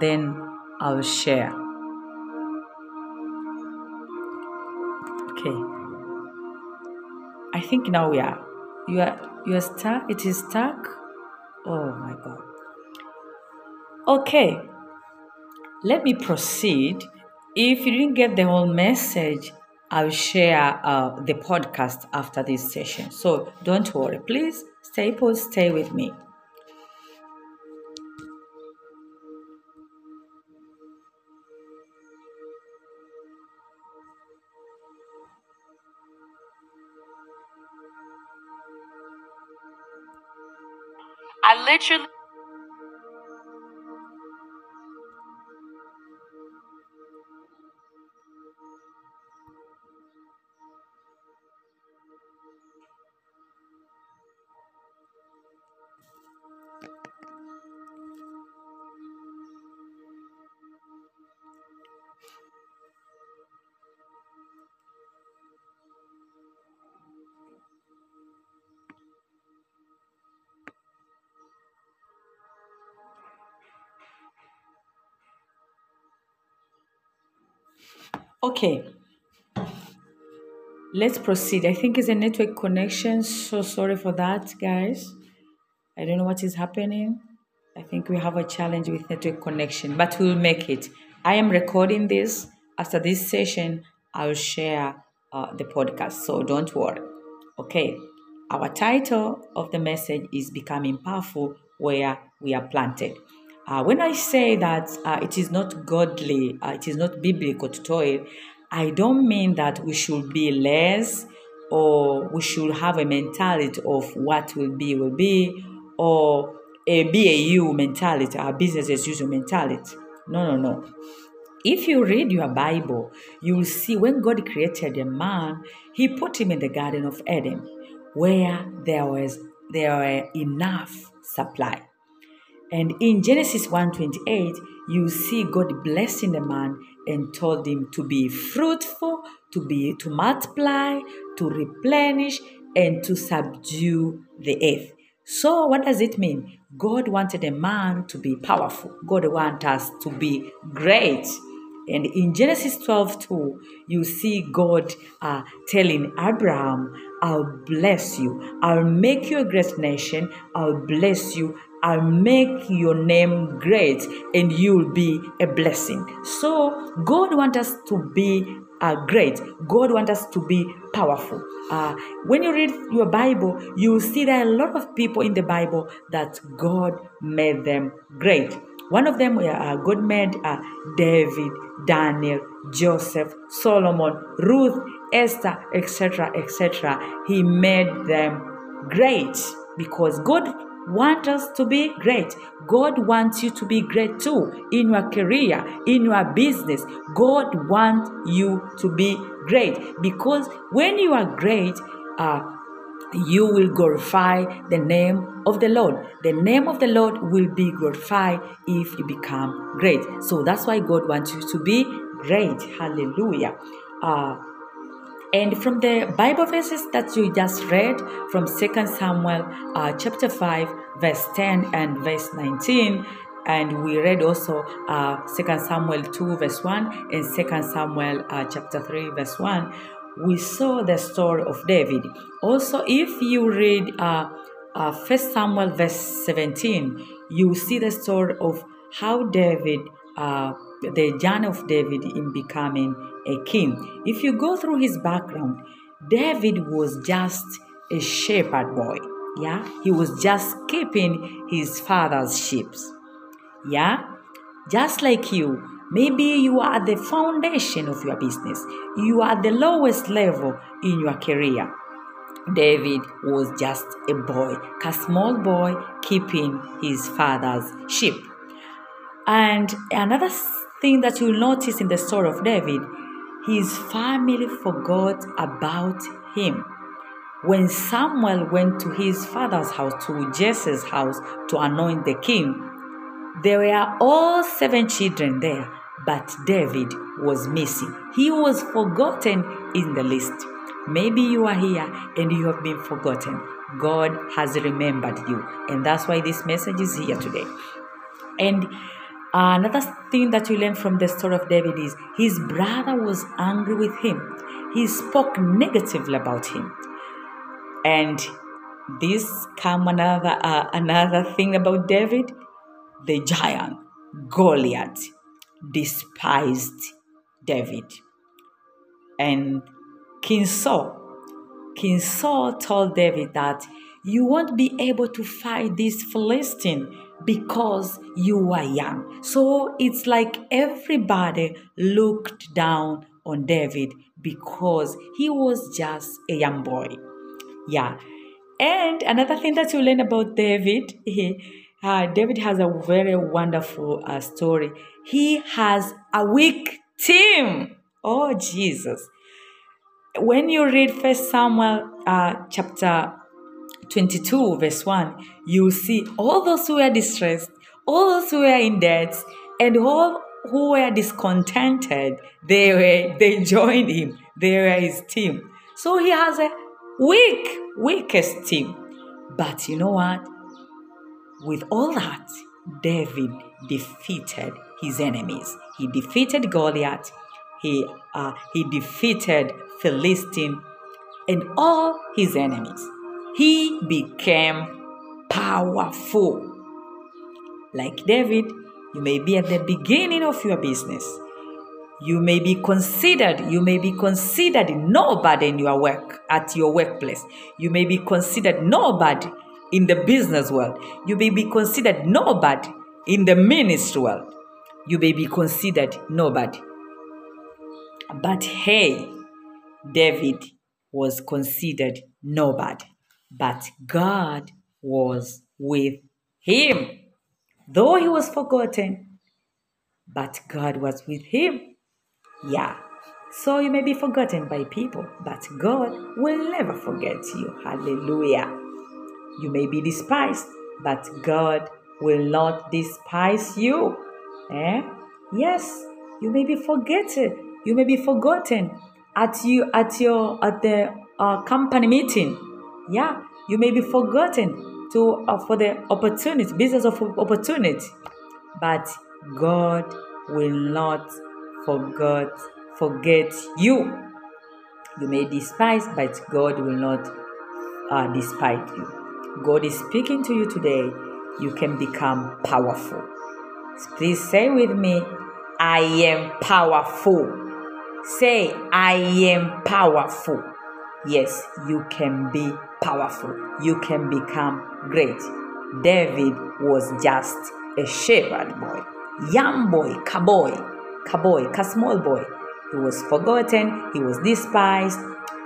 then I'll share. Okay. I think now we are. You are you are stuck. It is stuck. Oh my god. Okay. Let me proceed. If you didn't get the whole message, I'll share uh, the podcast after this session. So don't worry. Please stay put, stay with me. Literally. Okay. Let's proceed. I think it's a network connection. So sorry for that, guys. I don't know what is happening. I think we have a challenge with network connection, but we'll make it. I am recording this. After this session, I'll share uh, the podcast. So don't worry. Okay. Our title of the message is Becoming Powerful Where We Are Planted. Uh, when I say that uh, it is not godly, uh, it is not biblical to toil, I don't mean that we should be less or we should have a mentality of what will be will be or a BAU mentality, a business as usual mentality. No, no, no. If you read your Bible, you will see when God created a man, he put him in the Garden of Eden where there was there were enough supply. And in Genesis 1:28, you see God blessing the man and told him to be fruitful, to be to multiply, to replenish, and to subdue the earth. So what does it mean? God wanted a man to be powerful. God wants us to be great. And in Genesis 12 2, you see God uh, telling Abraham, I'll bless you. I'll make you a great nation. I'll bless you. I'll make your name great and you'll be a blessing. So, God wants us to be uh, great. God wants us to be powerful. Uh, when you read your Bible, you see there are a lot of people in the Bible that God made them great. One of them, uh, God made uh, David, Daniel, Joseph, Solomon, Ruth, Esther, etc., etc. He made them great because God wants us to be great. God wants you to be great too in your career, in your business. God wants you to be great because when you are great, uh, you will glorify the name of the Lord. The name of the Lord will be glorified if you become great. So that's why God wants you to be great. Hallelujah. Uh, and from the Bible verses that you just read from 2 Samuel uh, chapter 5, verse 10 and verse 19, and we read also uh, 2 Samuel 2, verse 1, and 2 Samuel uh, chapter 3, verse 1, we saw the story of David. Also, if you read uh, uh, 1 Samuel verse 17, you see the story of how David, uh, the journey of David in becoming a king. If you go through his background, David was just a shepherd boy. Yeah, he was just keeping his father's sheep. Yeah, just like you, maybe you are the foundation of your business, you are the lowest level in your career. David was just a boy, a small boy keeping his father's sheep. And another thing that you'll notice in the story of David, his family forgot about him. When Samuel went to his father's house, to Jesse's house, to anoint the king, there were all seven children there, but David was missing. He was forgotten in the list. Maybe you are here and you have been forgotten. God has remembered you, and that's why this message is here today. And Another thing that you learn from the story of David is his brother was angry with him. He spoke negatively about him. And this come another uh, another thing about David. The giant Goliath despised David. And King Saul, King Saul told David that you won't be able to fight this Philistine because you are young. So it's like everybody looked down on David because he was just a young boy. Yeah. And another thing that you learn about David, he, uh, David has a very wonderful uh, story. He has a weak team. Oh, Jesus. When you read First Samuel uh, chapter 22, verse 1, you see all those who were distressed, all those who were in debt, and all who were discontented, they were they joined him. They were his team. So he has a weak, weakest team. But you know what? With all that, David defeated his enemies. He defeated Goliath. He uh, he defeated Philistine and all his enemies. He became powerful. Like David, you may be at the beginning of your business. You may be considered, you may be considered nobody in your work, at your workplace. You may be considered nobody in the business world. You may be considered nobody in the ministry world. You may be considered nobody. But hey, David was considered nobody, but God was with him. Though he was forgotten, but God was with him. Yeah. So you may be forgotten by people, but God will never forget you. Hallelujah. You may be despised, but God will not despise you. Eh? Yes, you may be forgotten. You may be forgotten at you at your at the uh, company meeting. Yeah, you may be forgotten to uh, for the opportunity, business of opportunity, but God will not forget forget you. You may despise, but God will not uh, despise you. God is speaking to you today. You can become powerful. Please say with me, I am powerful. Say, I am powerful. Yes, you can be powerful. You can become great. David was just a shepherd boy, young boy, cowboy, cowboy, a small boy. He was forgotten, he was despised.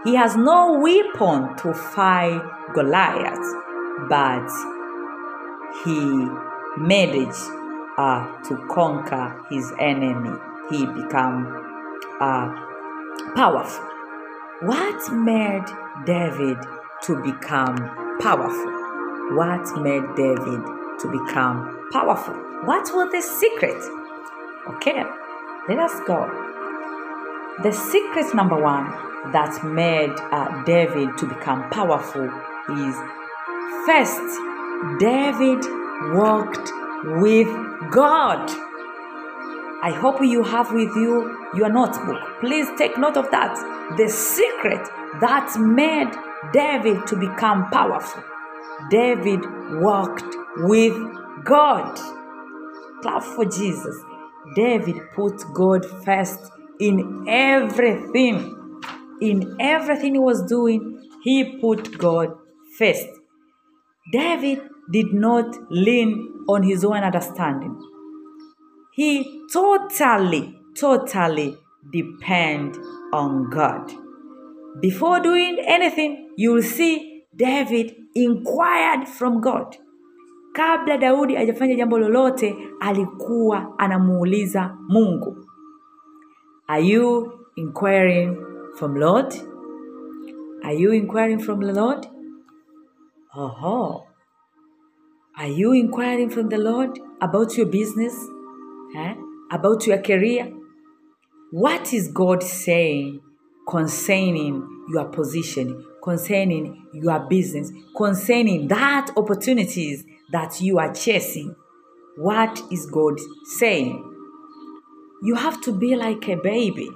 He has no weapon to fight Goliath, but he managed uh, to conquer his enemy. He became uh, powerful. What made David to become powerful? What made David to become powerful? What was the secret? Okay, let us go. The secret number one that made uh, David to become powerful is first, David walked with God. I hope you have with you your notebook. Please take note of that. The secret that made David to become powerful. David walked with God. Clap for Jesus. David put God first in everything. In everything he was doing, he put God first. David did not lean on his own understanding. He totally, totally depend on God. Before doing anything, you will see David inquired from God. Kabla Daudi hajafanya jambo lolote, alikuwa anamuuliza Mungu. Are you inquiring from Lord? Are you inquiring from the Lord? Oho. are you inquiring from the Lord about your business? Eh? About your career? What is God saying concerning your position, concerning your business, concerning that opportunities that you are chasing? what is God saying? You have to be like a baby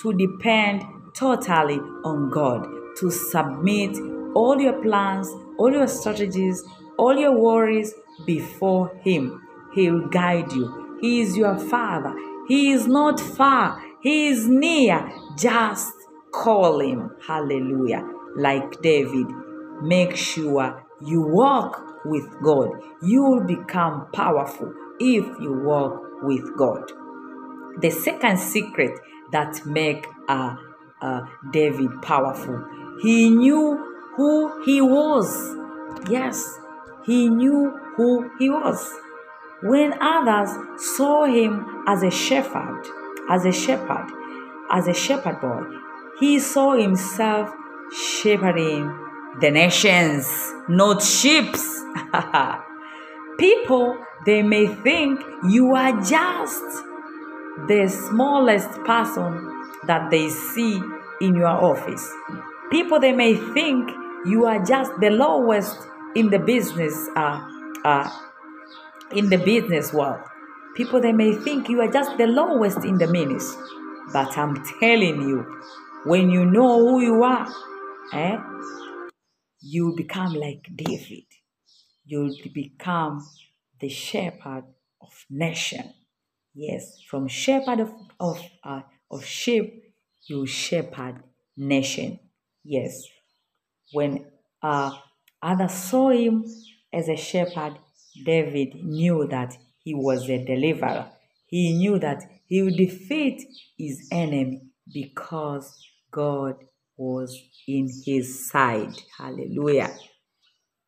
to depend totally on God, to submit all your plans, all your strategies, all your worries before Him. He will guide you. He is your Father. He is not far, He is near. Just call Him. Hallelujah. Like David, make sure you walk with God. You will become powerful if you walk with God. The second secret that make uh, uh, David powerful, he knew who he was. Yes, he knew who he was. When others saw him as a shepherd, as a shepherd, as a shepherd boy, he saw himself shepherding the nations, not sheep. People, they may think you are just the smallest person that they see in your office. People, they may think you are just the lowest in the business, uh, uh, in the business world. People, they may think you are just the lowest in the ministry. But I'm telling you, when you know who you are, eh, you become like David. You'll become the shepherd of nation. Yes, from shepherd of of uh, of sheep, you shepherd nation. Yes, when uh, others saw him as a shepherd, David knew that he was a deliverer. He knew that he would defeat his enemy because God was in his side. Hallelujah.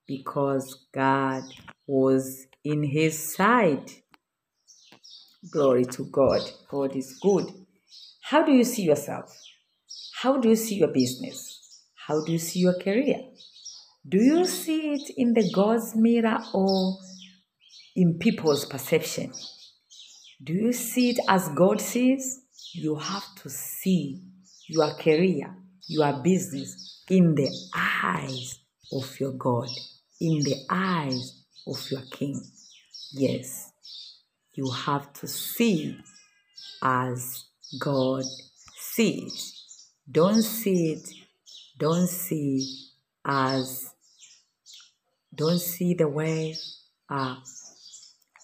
Because God was in his side. Glory to God. God is good. How do you see yourself? How do you see your business? How do you see your career? Do you see it in the God's mirror or in people's perception? Do you see it as God sees? You have to see your career, your business in the eyes of your God, in the eyes of your King. Yes, you have to see as God sees. Don't see it, don't see as, don't see the way uh,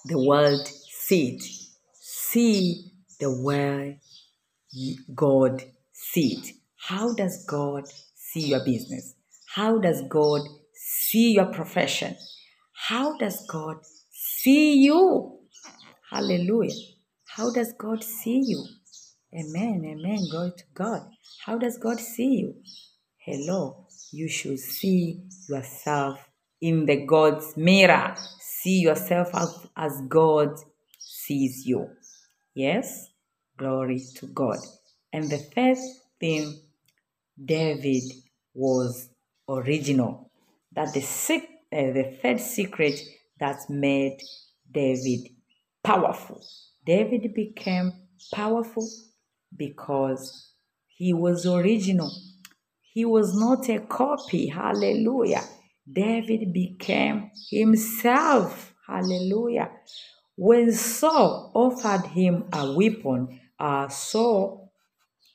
the world sees it. See the way God sees it. How does God see your business? How does God see your profession? How does God see you? Hallelujah. How does God see you? Amen. Amen. Glory to God. How does God see you? Hello. You should see yourself in the God's mirror. See yourself as, as God sees you. Yes? Glory to God. And the first thing David was original. That the sec- uh, the third secret that made David powerful. David became powerful because he was original. He was not a copy. Hallelujah. David became himself. Hallelujah. When Saul offered him a weapon, uh, Saul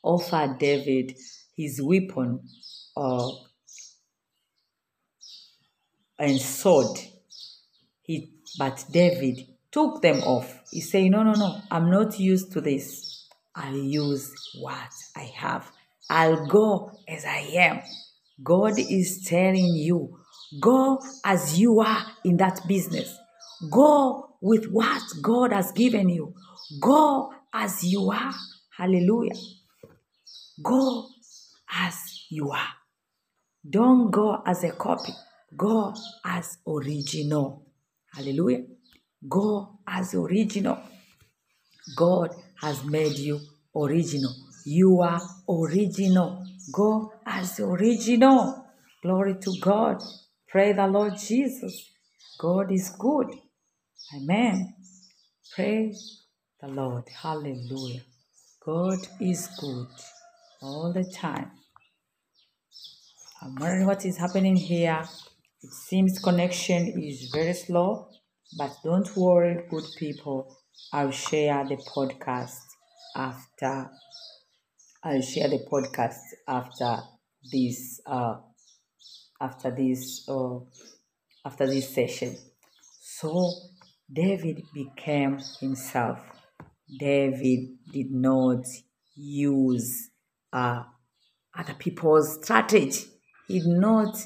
offered David his weapon uh, and sword. He, but David took them off. He said, No, no, no, I'm not used to this. I'll use what I have. I'll go as I am. God is telling you, go as you are in that business. Go with what God has given you. Go as you are. Hallelujah. Go as you are. Don't go as a copy. Go as original. Hallelujah. Go as original. God has made you original. You are original. Go as original. Glory to God. Pray the Lord Jesus. God is good. Amen. Praise the Lord. Hallelujah. God is good all the time. I'm wondering what is happening here. It seems connection is very slow, But don't worry, good people. I'll share the podcast after. I'll share the podcast after this. Uh, after this. Uh, after this session. So David became himself. David did not use uh, other people's strategy. He did not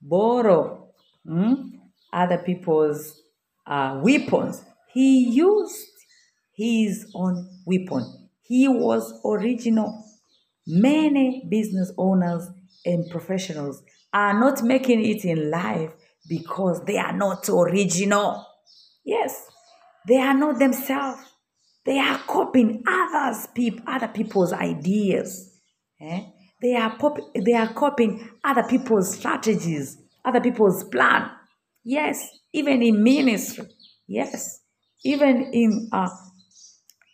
borrow hmm, other people's uh, weapons. He used his own weapon. He was original. Many business owners and professionals are not making it in life because they are not original. Yes, they are not themselves. They are copying others, peop, other people's ideas. Eh? They are pop, they are copying other people's strategies, other people's plan. Yes, even in ministry. Yes, even in uh,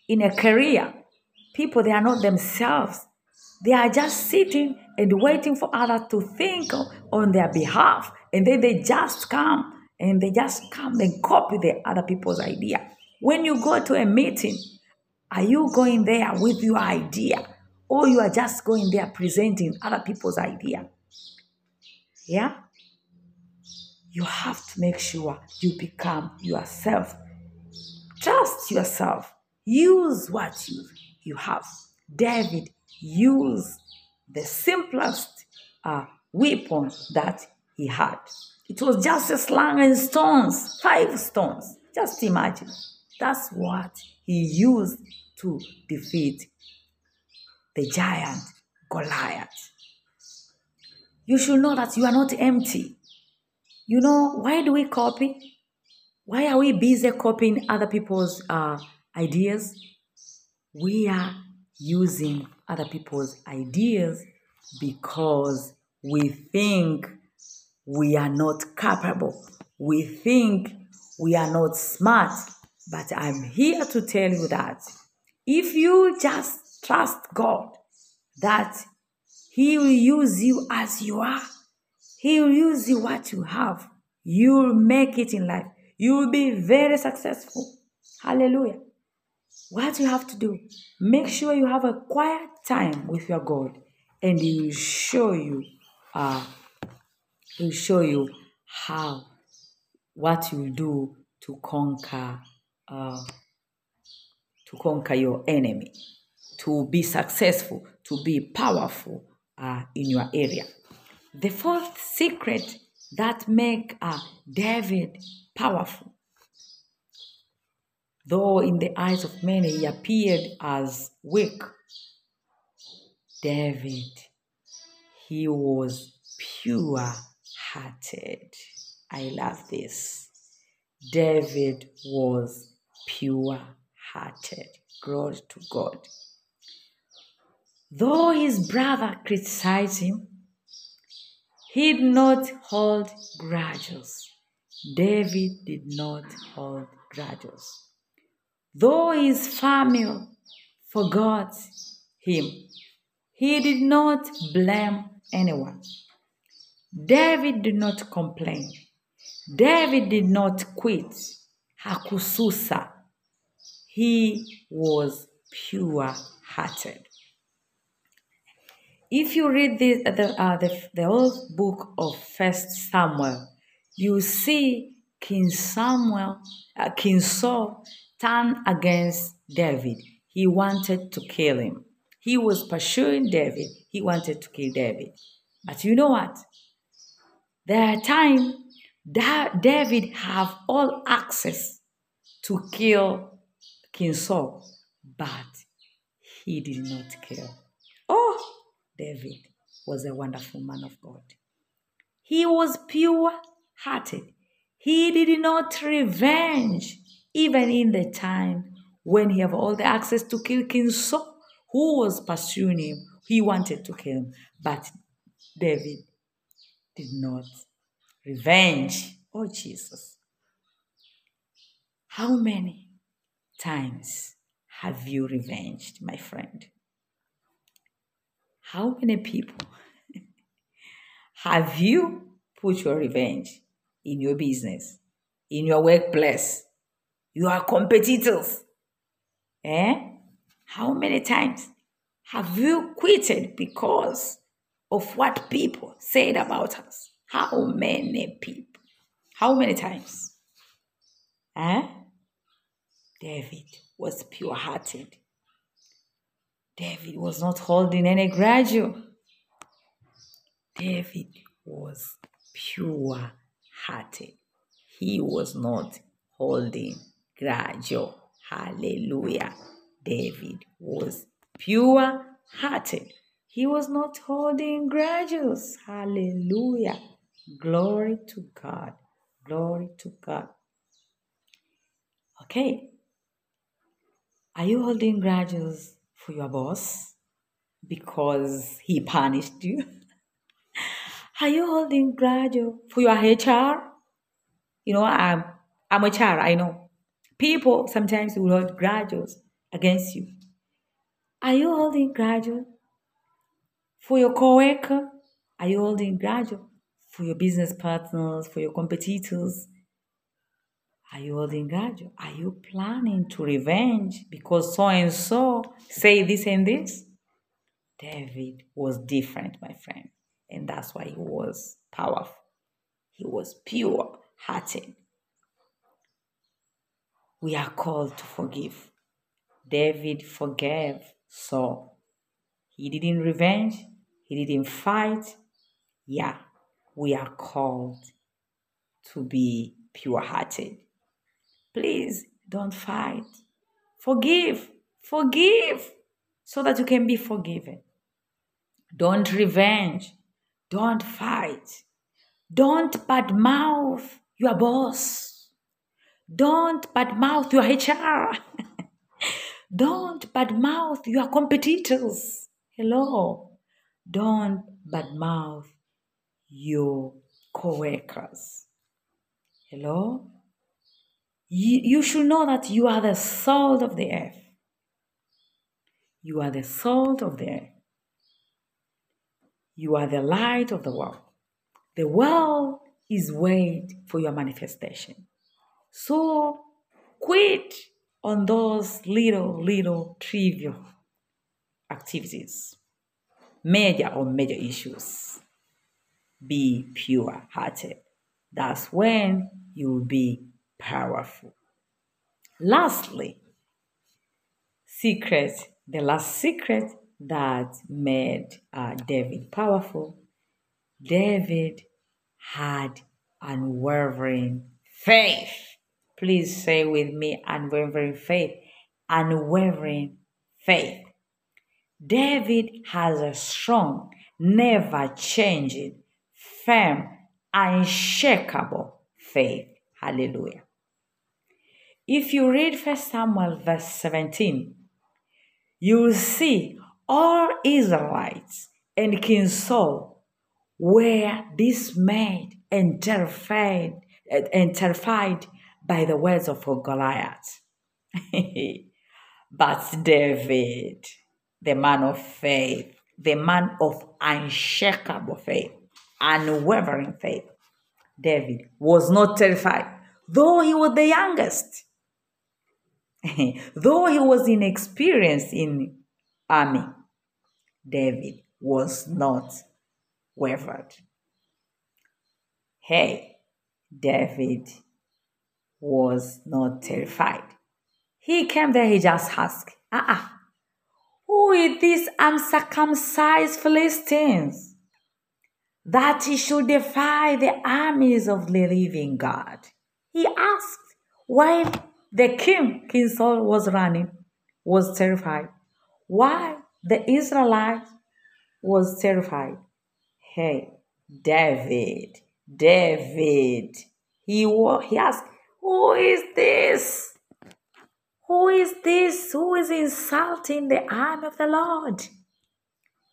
in a career, people they are not themselves. They are just sitting and waiting for others to think on their behalf, and then they just come and they just come and copy the other people's idea. When you go to a meeting, are you going there with your idea or you are just going there presenting other people's idea? Yeah? You have to make sure you become yourself. Trust yourself. Use what you, you have. David used the simplest uh, weapon that he had. It was just a sling and stones, five stones. Just imagine. That's what he used to defeat the giant Goliath. You should know that you are not empty. You know, why do we copy? Why are we busy copying other people's uh, ideas? We are using other people's ideas because we think we are not capable. We think we are not smart. But I'm here to tell you that if you just trust God, that He will use you as you are, He will use you what you have. You'll make it in life. You will be very successful. Hallelujah. What you have to do, make sure you have a quiet time with your God, and He will show you uh, He'll show you how, what you do to conquer, uh, to conquer your enemy, to be successful, to be powerful uh, in your area. The fourth secret that make uh, David powerful, though in the eyes of many he appeared as weak, David, he was pure hearted. I love this. David was pure hearted. Glory to God. Though his brother criticized him, he did not hold grudges. David did not hold grudges. Though his family forgot him, he did not blame anyone. David did not complain. David did not quit. Hakususa. He was pure hearted. If you read the, the, uh, the, the old book of First Samuel, you see King Samuel, uh, King Saul against David. He wanted to kill him. He was pursuing David. He wanted to kill David. But you know what? There are times that David have all access to kill King Saul, but he did not kill. Oh, David was a wonderful man of God. He was pure hearted. He did not revenge, even in the time when he have all the access to kill King Saul, who was pursuing him. He wanted to kill him, but David did not. Revenge. Oh, Jesus. How many times have you revenged, my friend? How many people have you put your revenge in your business? in your workplace, your competitors. Eh? How many times have you quitted because of what people said about us? How many people? How many times? Eh? David was pure hearted. David was not holding any grudge. David was pure hearted. He was not holding grudge. Hallelujah. David was pure hearted. He was not holding grudges. Hallelujah. Glory to God. Glory to God. Okay. Are you holding grudges for your boss because he punished you? Are you holding grudge for your HR? You know, I'm I'm a HR, I know. People sometimes will hold grudges against you. Are you holding grudges for your coworker? Are you holding grudges for your business partners, for your competitors? Are you holding grudge? Are you planning to revenge because so and so say this and this? David was different, my friend, and that's why he was powerful. He was pure hearted. We are called to forgive. David forgave Saul. He didn't revenge, he didn't fight. Yeah, we are called to be pure hearted. Please don't fight. Forgive. Forgive so that you can be forgiven. Don't revenge. Don't fight. Don't badmouth your boss. Don't badmouth your HR. Don't badmouth your competitors. Hello. Don't badmouth your co-workers. Hello? You, you should know that you are the salt of the earth. You are the salt of the earth. You are the light of the world. The world is waiting for your manifestation. So quit on those little, little trivial activities, major or major issues. Be pure hearted. That's when you will be powerful. Lastly, secret, the last secret that made uh, David powerful, David had unwavering faith. Please say with me unwavering faith. Unwavering faith. David has a strong, never changing, firm, unshakable faith. Hallelujah. If you read 1 Samuel verse 17, you will see all Israelites and King Saul were dismayed and terrified and terrified by the words of Goliath. but David, the man of faith, the man of unshakable faith, unwavering faith, David was not terrified, though he was the youngest. Though he was inexperienced in army, David was not wavered. Hey, David was not terrified. He came there, he just asked, ah, uh-uh, who is these uncircumcised Philistines that he should defy the armies of the living God? He asked while the king, King Saul, was running, was terrified. Why? The Israelite was terrified. Hey, David, David. He, he asked, Who is this? Who is this? Who is insulting the arm of the Lord?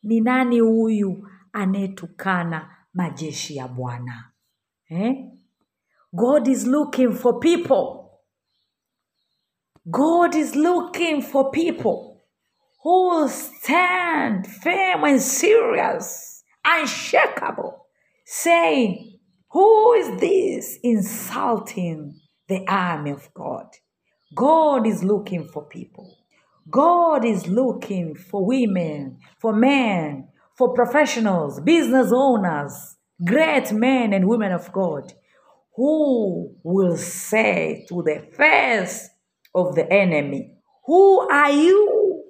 Ni nani huyu anayetukana majeshi ya Bwana? Eh? God is looking for people God is looking for people who will stand firm and serious, unshakable, saying, Who is this insulting the army of God. God is looking for people. God is looking for women, for men, for professionals, business owners, great men and women of God who will say to the face of the enemy, Who are you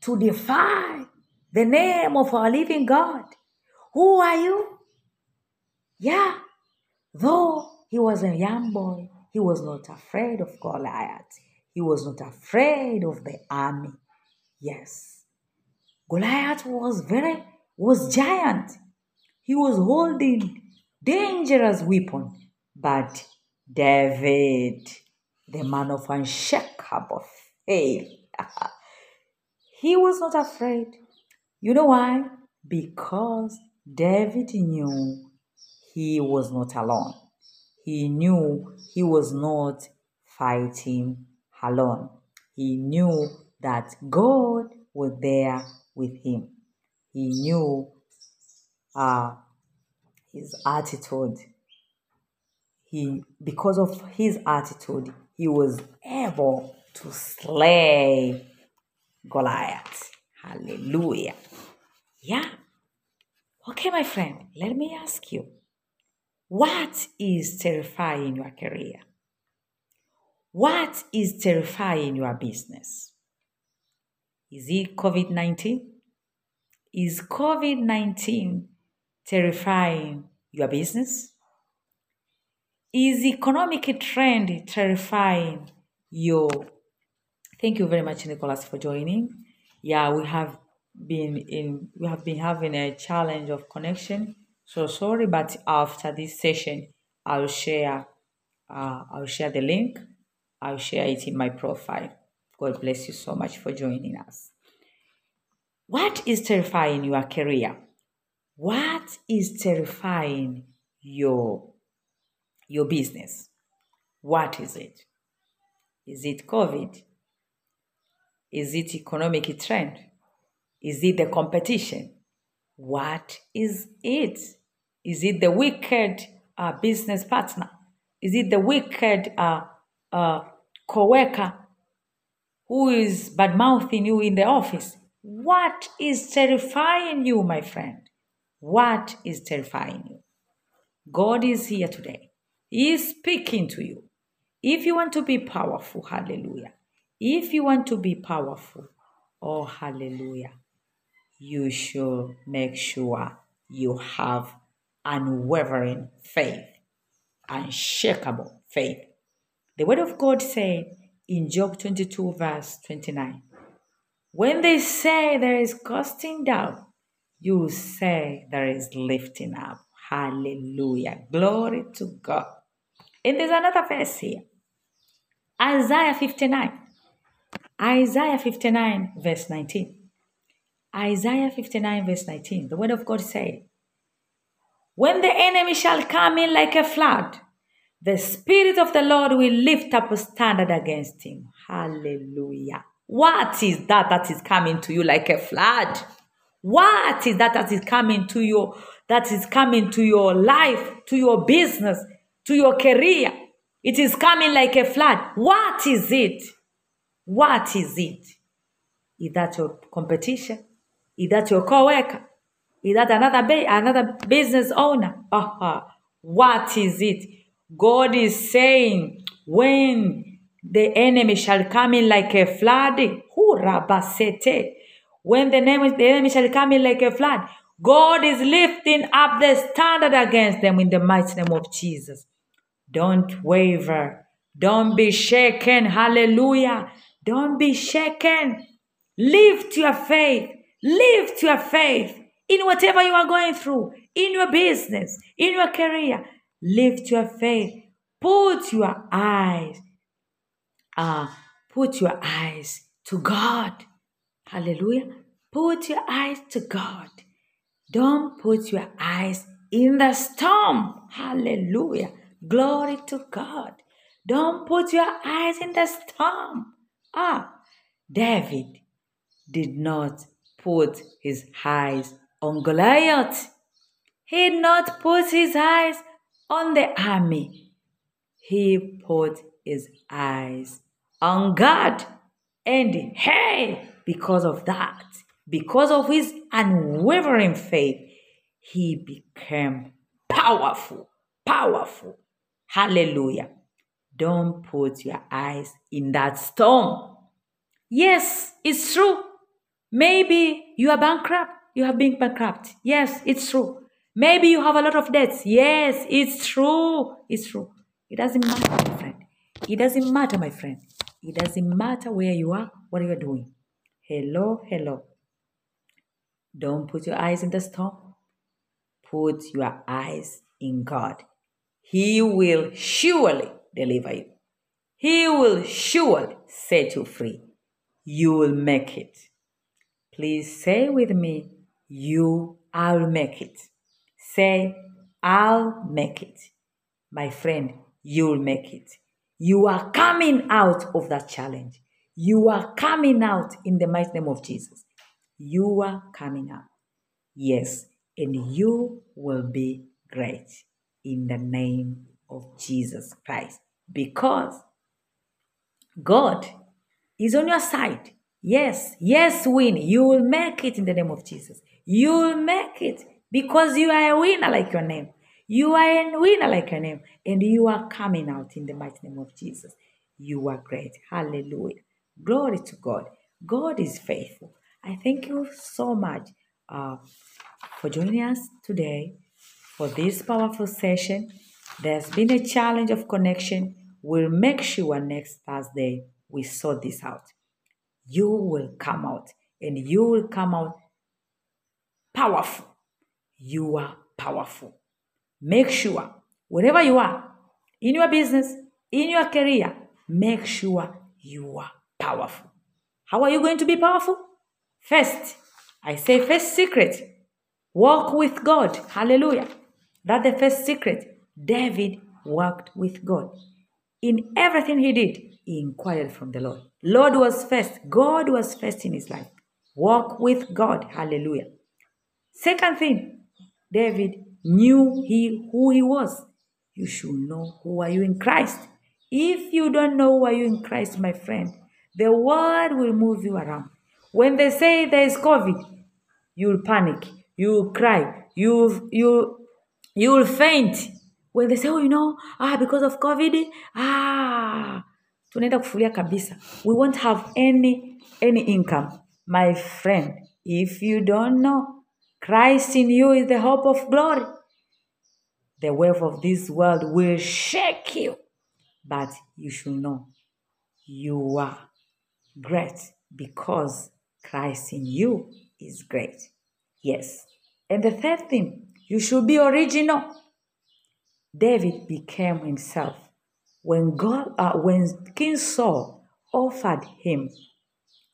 to defy the name of our living God? Who are you? Yeah, though he was a young boy, he was not afraid of Goliath. He was not afraid of the army. Yes. Goliath was very was giant. He was holding dangerous weapon, but David, the man of unshakable faith, he was not afraid. You know why? Because David knew he was not alone. He knew he was not fighting alone. He knew that God was there with him. He knew uh, his attitude. He, because of his attitude, he was able to slay Goliath. Hallelujah. Yeah. Okay, my friend, let me ask you what is terrifying your career? What is terrifying your business? Is it COVID 19? Is COVID 19 terrifying your business? Is economic trend terrifying your Thank you very much, Nicholas, for joining. Yeah, we have been in we have been having a challenge of connection. So sorry, but after this session, I'll share uh, I'll share the link. I'll share it in my profile. God bless you so much for joining us. What is terrifying your career? What is terrifying your your business? What is it? Is it COVID? Is it economic trend? Is it the competition? What is it? Is it the wicked uh, business partner? Is it the wicked uh, uh, co-worker who is bad mouthing you in the office? What is terrifying you, my friend? What is terrifying you? God is here today. He is speaking to you. If you want to be powerful, hallelujah. If you want to be powerful, oh, hallelujah, you should make sure you have unwavering faith, unshakable faith. The word of God said in Job 22, verse 29 When they say there is casting down, you say there is lifting up. Hallelujah. Glory to God. And there's another verse here Isaiah 59. Isaiah 59, verse 19. Isaiah 59, verse 19. The word of God said, When the enemy shall come in like a flood, the Spirit of the Lord will lift up a standard against him. Hallelujah. What is that that is coming to you like a flood? What is that that is coming to you, that is coming to your life, to your business, to your career? It is coming like a flood. What is it? What is it? Is that your competition? Is that your co-worker? Is that another ba- another business owner? Uh-huh. What is it? God is saying, when the enemy shall come in like a flood, when the, name, the enemy shall come in like a flood, God is lifting up the standard against them in the mighty name of Jesus. Don't waver. Don't be shaken. Hallelujah. Don't be shaken. Lift your faith. Lift your faith in whatever you are going through, in your business, in your career. Lift your faith. Put your eyes, uh, put your eyes to God. Hallelujah. Put your eyes to God. Don't put your eyes in the storm. Hallelujah. Glory to God. Don't put your eyes in the storm. Ah, David did not put his eyes on Goliath. He not put his eyes on the army. he put his eyes on God. And hey, because of that, because of his unwavering faith, he became powerful, powerful. Hallelujah. Don't put your eyes in that storm. Yes, it's true. Maybe you are bankrupt. You have been bankrupt. Yes, it's true. Maybe you have a lot of debts. Yes, it's true. It's true. It doesn't matter, my friend. It doesn't matter, my friend. It doesn't matter where you are, what you are doing. Hello, hello. Don't put your eyes in the storm. Put your eyes in God. He will surely deliver you. He will surely set you free. You will make it. Please say with me, You, I'll make it. Say, I'll make it. My friend, you'll make it. You are coming out of that challenge. You are coming out in the mighty name of Jesus. You are coming out. Yes, and you will be great in the name of Jesus Christ because God is on your side. Yes, yes, win. You will make it in the name of Jesus. You will make it because you are a winner like your name. You are a winner like your name. And you are coming out in the mighty name of Jesus. You are great. Hallelujah. Glory to God. God is faithful. I thank you so much uh, for joining us today for this powerful session. There's been a challenge of connection. We'll make sure next Thursday we sort this out. You will come out and you will come out powerful. You are powerful. Make sure, wherever you are, in your business, in your career, make sure you are powerful. How are you going to be powerful? First, I say first secret, walk with God. Hallelujah. That's the first secret. David walked with God. In everything he did, he inquired from the Lord. Lord was first. God was first in his life. Walk with God. Hallelujah. Second thing, David knew he who he was. You should know who are you in Christ. If you don't know who are you in Christ, my friend, the word will move you around. When they say there is COVID, you'll panic, you'll cry, you you you'll faint. When they say, oh, you know, ah, because of COVID, ah, kabisa. We won't have any any income. My friend, if you don't know, Christ in you is the hope of glory. The wave of this world will shake you, but you should know you are great because Christ in you is great. Yes. And the third thing, you should be original. David became himself when God, uh, when King Saul offered him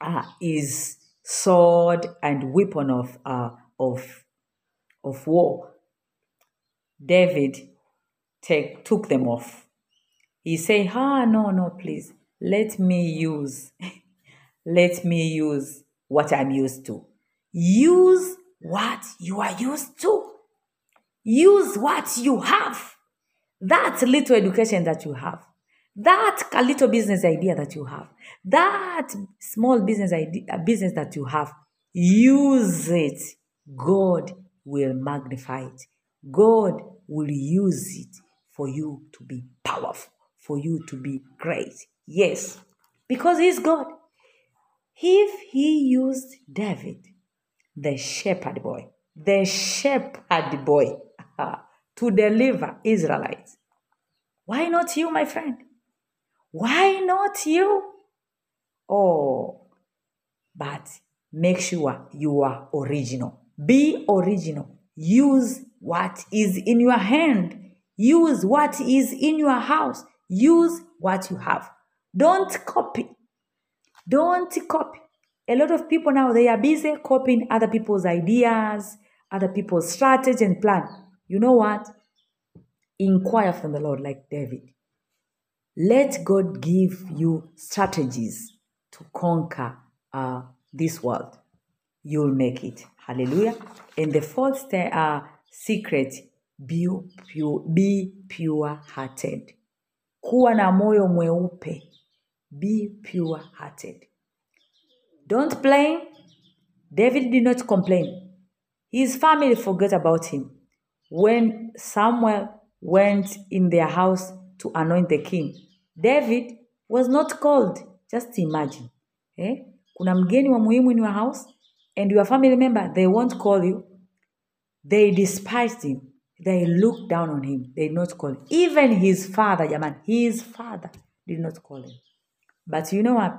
uh, his sword and weapon of uh, of of war. David take, took them off. He said, Ah, no, no, please, let me use, let me use what I'm used to. Use what you are used to. Use what you have. That little education that you have. That little business idea that you have. That small business idea, business that you have. Use it. God will magnify it. God will use it for you to be powerful, for you to be great. Yes, because He's God. If He used David, the shepherd boy, the shepherd boy, to deliver Israelites, why not you, my friend? Why not you? Oh, but make sure you are original. Be original. Use what is in your hand. Use what is in your house. Use what you have. Don't copy. Don't copy. A lot of people now they are busy copying other people's ideas, other people's strategy and plan. You know what? Inquire from the Lord like David. Let God give you strategies to conquer uh, this world. You'll make it. Hallelujah. And the fourth uh, secret, be pure, be pure hearted. kuwa na moyo mweupe be pure hearted don't blame david did not complain his family forgot about him when samuel went in their house to anoint the king david was not called just imagine eh? kuna mgeni wa muhimu in your house and your family member they won't call you. They despised him. They looked down on him. They not call. Him even his father jaman his father did not call him. But you know what?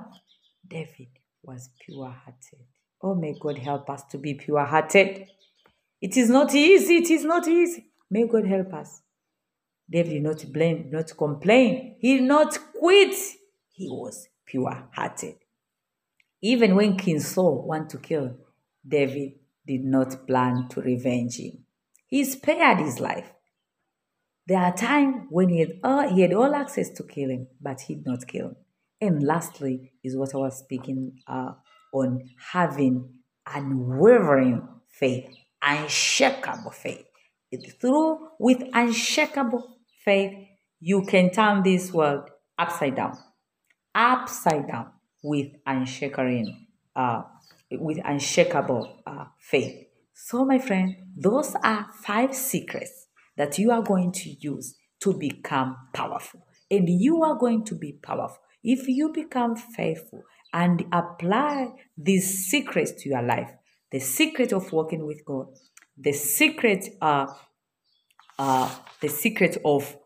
David was pure hearted oh may god help us to be pure hearted it is not easy. It is not easy. May god help us. David did not blame not complain. He did not quit. He was pure hearted even when King Saul wanted to kill him, David did not plan to revenge him. He spared his life. There are times when he had, all, he had all access to kill him, but he did not kill him. And lastly, is what I was speaking uh, on having unwavering faith, unshakable faith. Through with unshakable faith, you can turn this world upside down, upside down with unshakable, uh, with unshakable uh, faith. So, my friend, those are five secrets that you are going to use to become powerful. And you are going to be powerful if you become faithful and apply these secrets to your life. The secret of working with God, the secret, uh, uh, the secret of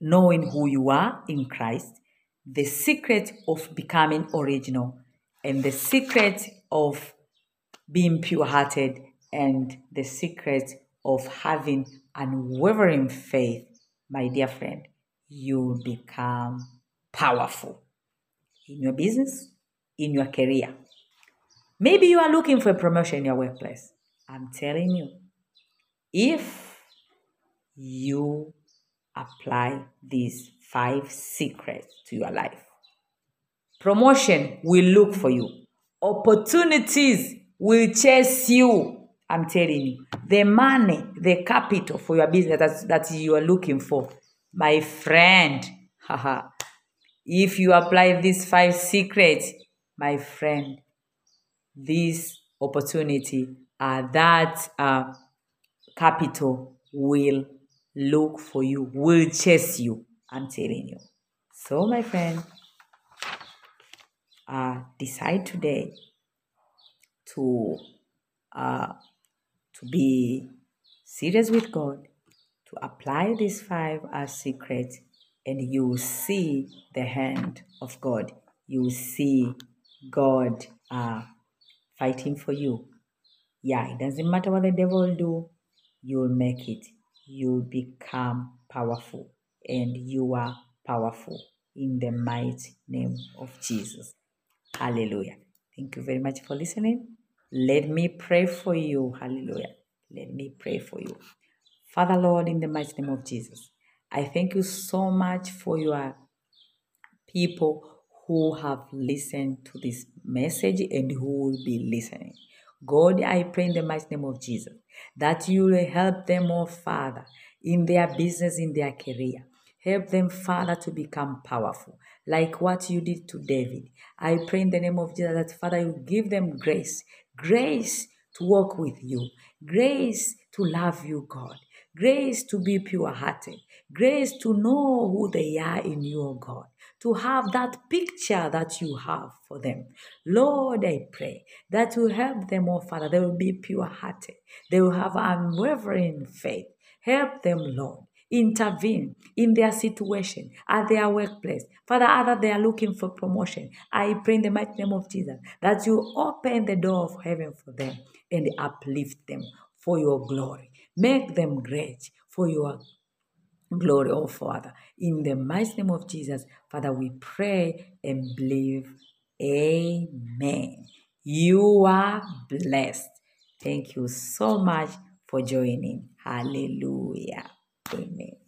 knowing who you are in Christ, the secret of becoming original, and the secret of being pure hearted, and the secret of having unwavering faith, my dear friend, you become powerful in your business, in your career. Maybe you are looking for a promotion in your workplace. I'm telling you, if you apply these five secrets to your life, promotion will look for you, opportunities will chase you. I'm telling you, the money, the capital for your business that, that you are looking for, my friend, haha. if you apply these five secrets, my friend, this opportunity, uh, that uh, capital will look for you, will chase you. I'm telling you. So, my friend, uh, decide today to uh, to be serious with God, to apply these five as secrets, and you will see the hand of God. You will see God uh, fighting for you. Yeah, it doesn't matter what the devil do, you'll make it. You'll become powerful, and you are powerful in the mighty name of Jesus. Hallelujah. Thank you very much for listening. Let me pray for you. Hallelujah. Let me pray for you. Father, Lord, in the mighty name of Jesus, I thank you so much for your people who have listened to this message and who will be listening. God, I pray in the mighty name of Jesus that you will help them, oh Father, in their business, in their career. Help them, Father, to become powerful, like what you did to David. I pray in the name of Jesus that, Father, you give them grace, grace to walk with you, grace to love you, God, grace to be pure hearted, grace to know who they are in you, God, to have that picture that you have for them. Lord, I pray that you help them, oh Father, they will be pure hearted, they will have unwavering faith. Help them, Lord intervene in their situation at their workplace. Father, either they are looking for promotion. I pray in the mighty name of Jesus that you open the door of heaven for them and uplift them for your glory. Make them great for your glory, oh Father. In the mighty name of Jesus, Father, we pray and believe. Amen. You are blessed. Thank you so much for joining. Hallelujah. Amen.